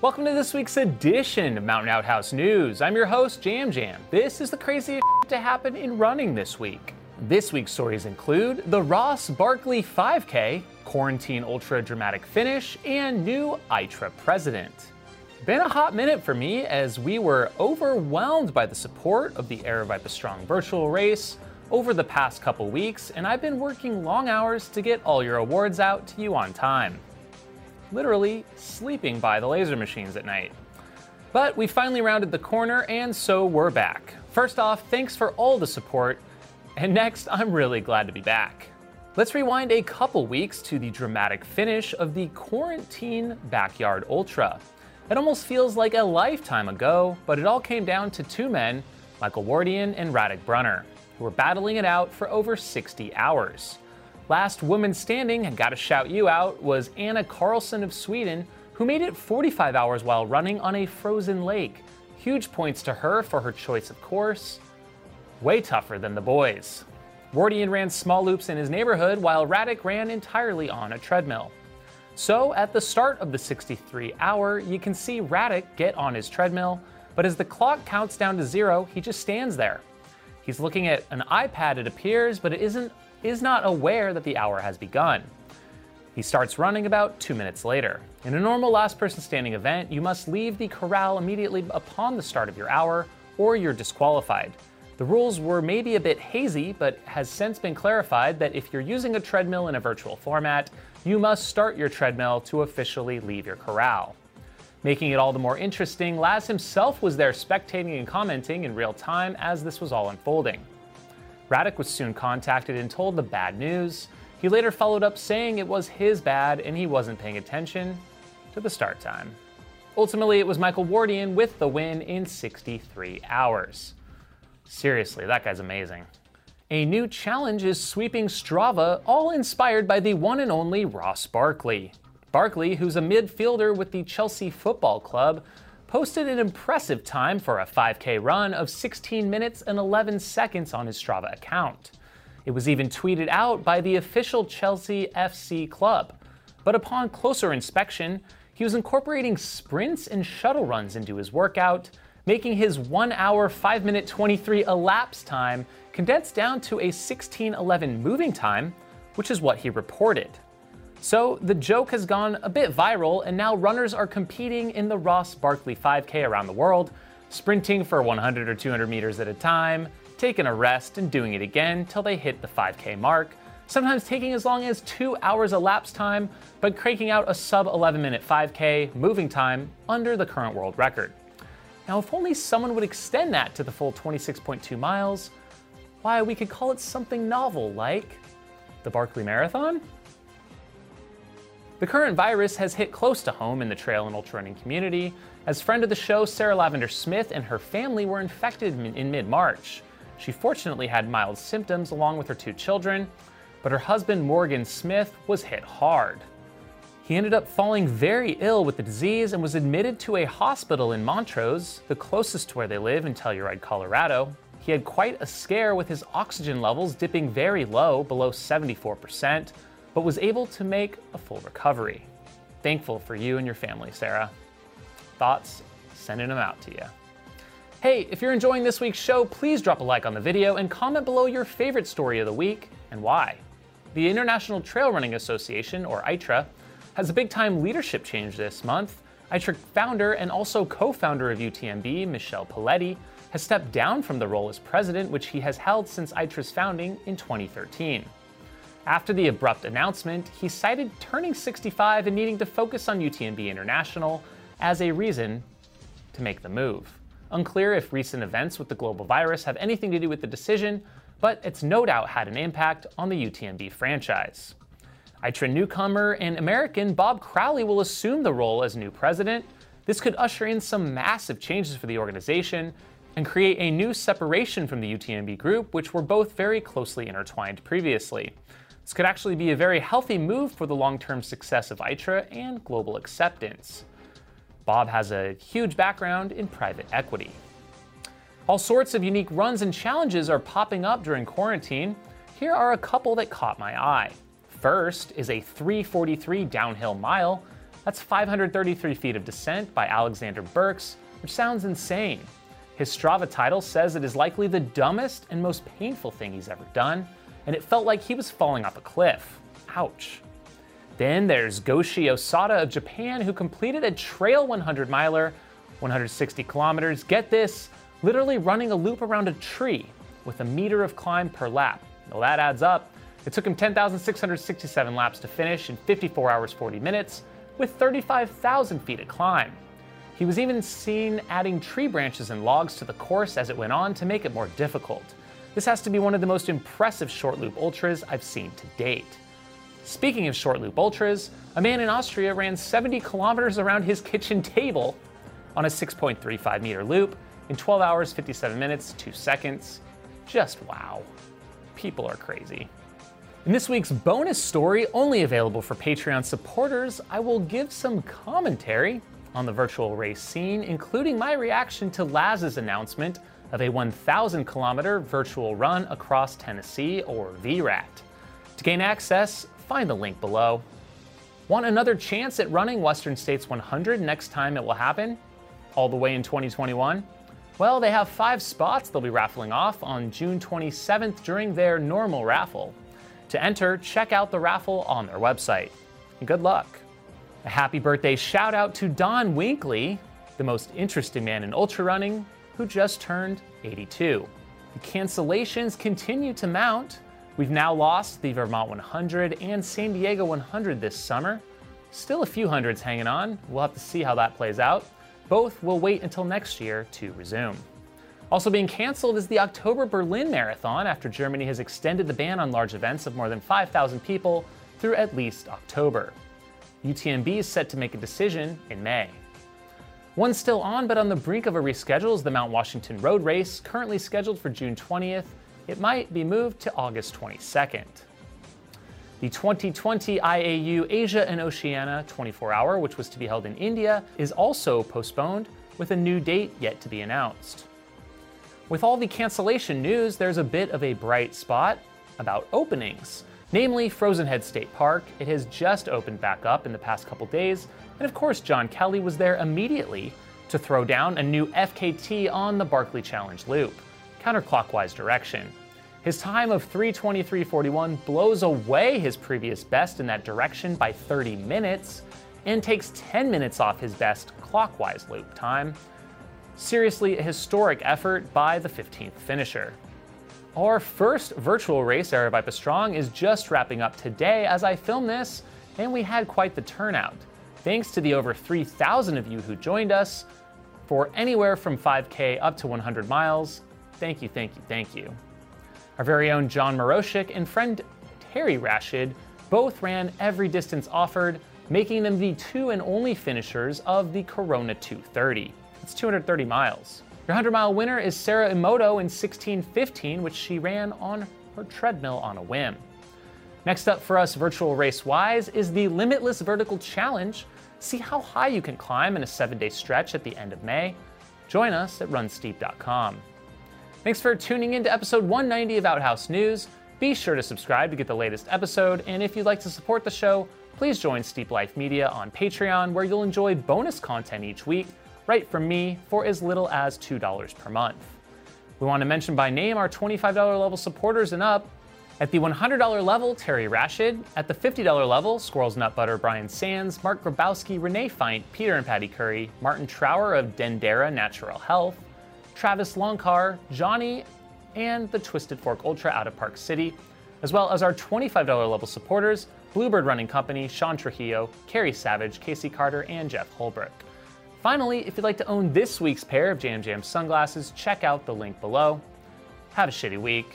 Welcome to this week's edition of Mountain Outhouse News. I'm your host, Jam Jam. This is the craziest to happen in running this week. This week's stories include the Ross Barkley 5K, quarantine ultra dramatic finish, and new ITRA president. Been a hot minute for me as we were overwhelmed by the support of the Aravaipa Strong virtual race over the past couple weeks, and I've been working long hours to get all your awards out to you on time literally sleeping by the laser machines at night. But we finally rounded the corner, and so we're back. First off, thanks for all the support, and next, I'm really glad to be back. Let's rewind a couple weeks to the dramatic finish of the Quarantine Backyard Ultra. It almost feels like a lifetime ago, but it all came down to two men, Michael Wardian and Radek Brunner, who were battling it out for over 60 hours. Last woman standing, and gotta shout you out, was Anna Carlson of Sweden, who made it 45 hours while running on a frozen lake. Huge points to her for her choice of course. Way tougher than the boys. Wardian ran small loops in his neighborhood while Radek ran entirely on a treadmill. So, at the start of the 63 hour, you can see Radek get on his treadmill, but as the clock counts down to zero, he just stands there. He's looking at an iPad, it appears, but it isn't is not aware that the hour has begun. He starts running about two minutes later. In a normal last person standing event, you must leave the corral immediately upon the start of your hour, or you're disqualified. The rules were maybe a bit hazy, but has since been clarified that if you're using a treadmill in a virtual format, you must start your treadmill to officially leave your corral. Making it all the more interesting, Laz himself was there spectating and commenting in real time as this was all unfolding. Radek was soon contacted and told the bad news. He later followed up saying it was his bad and he wasn't paying attention to the start time. Ultimately, it was Michael Wardian with the win in 63 hours. Seriously, that guy's amazing. A new challenge is sweeping Strava, all inspired by the one and only Ross Barkley. Barkley, who's a midfielder with the Chelsea Football Club, posted an impressive time for a 5K run of 16 minutes and 11 seconds on his Strava account. It was even tweeted out by the official Chelsea FC club. But upon closer inspection, he was incorporating sprints and shuttle runs into his workout, making his 1 hour 5 minute 23 elapsed time condensed down to a 1611 moving time, which is what he reported. So the joke has gone a bit viral, and now runners are competing in the Ross Barkley 5K around the world, sprinting for 100 or 200 meters at a time, taking a rest, and doing it again till they hit the 5K mark, sometimes taking as long as two hours elapsed time, but cranking out a sub 11 minute 5K moving time under the current world record. Now, if only someone would extend that to the full 26.2 miles, why, we could call it something novel like the Barkley Marathon? The current virus has hit close to home in the trail and ultra running community, as friend of the show Sarah Lavender Smith and her family were infected in mid March. She fortunately had mild symptoms along with her two children, but her husband Morgan Smith was hit hard. He ended up falling very ill with the disease and was admitted to a hospital in Montrose, the closest to where they live in Telluride, Colorado. He had quite a scare with his oxygen levels dipping very low, below 74%, but was able to make a full recovery. Thankful for you and your family, Sarah. Thoughts? Sending them out to you. Hey, if you're enjoying this week's show, please drop a like on the video and comment below your favorite story of the week and why. The International Trail Running Association, or ITRA, has a big time leadership change this month. ITRA founder and also co founder of UTMB, Michel Poletti, has stepped down from the role as president, which he has held since ITRA's founding in 2013. After the abrupt announcement, he cited turning 65 and needing to focus on UTMB International as a reason to make the move. Unclear if recent events with the global virus have anything to do with the decision, but it's no doubt had an impact on the UTMB franchise. ITRA newcomer and American Bob Crowley will assume the role as new president. This could usher in some massive changes for the organization and create a new separation from the UTMB group, which were both very closely intertwined previously. This could actually be a very healthy move for the long term success of ITRA and global acceptance. Bob has a huge background in private equity. All sorts of unique runs and challenges are popping up during quarantine. Here are a couple that caught my eye. First is a 343 downhill mile. That's 533 feet of descent by Alexander Burks, which sounds insane. His Strava title says it is likely the dumbest and most painful thing he's ever done, and it felt like he was falling off a cliff. Ouch. Then there's Goshi Osada of Japan, who completed a trail 100 miler, 160 kilometers. Get this, literally running a loop around a tree with a meter of climb per lap. Well, that adds up. It took him 10,667 laps to finish in 54 hours 40 minutes, with 35,000 feet of climb. He was even seen adding tree branches and logs to the course as it went on to make it more difficult. This has to be one of the most impressive short loop ultras I've seen to date. Speaking of short loop ultras, a man in Austria ran 70 kilometers around his kitchen table on a 6.35 meter loop in 12 hours, 57 minutes, 2 seconds. Just wow. People are crazy. In this week's bonus story, only available for Patreon supporters, I will give some commentary on the virtual race scene, including my reaction to Laz's announcement of a 1,000 kilometer virtual run across Tennessee, or VRAT. To gain access, find the link below. Want another chance at running Western States 100 next time it will happen? All the way in 2021? Well, they have five spots they'll be raffling off on June 27th during their normal raffle. To enter, check out the raffle on their website. Good luck. A happy birthday shout out to Don Winkley, the most interesting man in ultra running, who just turned 82. The cancellations continue to mount. We've now lost the Vermont 100 and San Diego 100 this summer. Still a few hundreds hanging on. We'll have to see how that plays out. Both will wait until next year to resume. Also being canceled is the October Berlin Marathon after Germany has extended the ban on large events of more than 5,000 people through at least October. UTMB is set to make a decision in May. One still on, but on the brink of a reschedule is the Mount Washington Road Race, currently scheduled for June 20th. It might be moved to August 22nd. The 2020 IAU Asia and Oceania 24 hour, which was to be held in India, is also postponed, with a new date yet to be announced. With all the cancellation news, there's a bit of a bright spot about openings namely Frozen Head State Park. It has just opened back up in the past couple days, and of course, John Kelly was there immediately to throw down a new FKT on the Barkley Challenge loop, counterclockwise direction. His time of 323.41 blows away his previous best in that direction by 30 minutes and takes 10 minutes off his best clockwise loop time. Seriously, a historic effort by the 15th finisher. Our first virtual race, Aravaipa Strong, is just wrapping up today as I film this, and we had quite the turnout. Thanks to the over 3,000 of you who joined us for anywhere from 5K up to 100 miles. Thank you, thank you, thank you. Our very own John Maroshik and friend Terry Rashid both ran every distance offered, making them the two and only finishers of the Corona 230. It's 230 miles. Your 100 mile winner is Sarah Emoto in 1615, which she ran on her treadmill on a whim. Next up for us, virtual race wise, is the Limitless Vertical Challenge. See how high you can climb in a seven day stretch at the end of May. Join us at runsteep.com. Thanks for tuning in to episode 190 of Outhouse News. Be sure to subscribe to get the latest episode, and if you'd like to support the show, please join Steep Life Media on Patreon, where you'll enjoy bonus content each week right from me for as little as $2 per month. We want to mention by name our $25 level supporters and up. At the $100 level, Terry Rashid. At the $50 level, Squirrels Nut Butter, Brian Sands, Mark Grabowski, Renee Feint, Peter and Patty Curry, Martin Trower of Dendera Natural Health, Travis Longcar, Johnny, and the Twisted Fork Ultra out of Park City, as well as our $25 level supporters, Bluebird Running Company, Sean Trujillo, Carrie Savage, Casey Carter, and Jeff Holbrook. Finally, if you'd like to own this week's pair of Jam Jam sunglasses, check out the link below. Have a shitty week.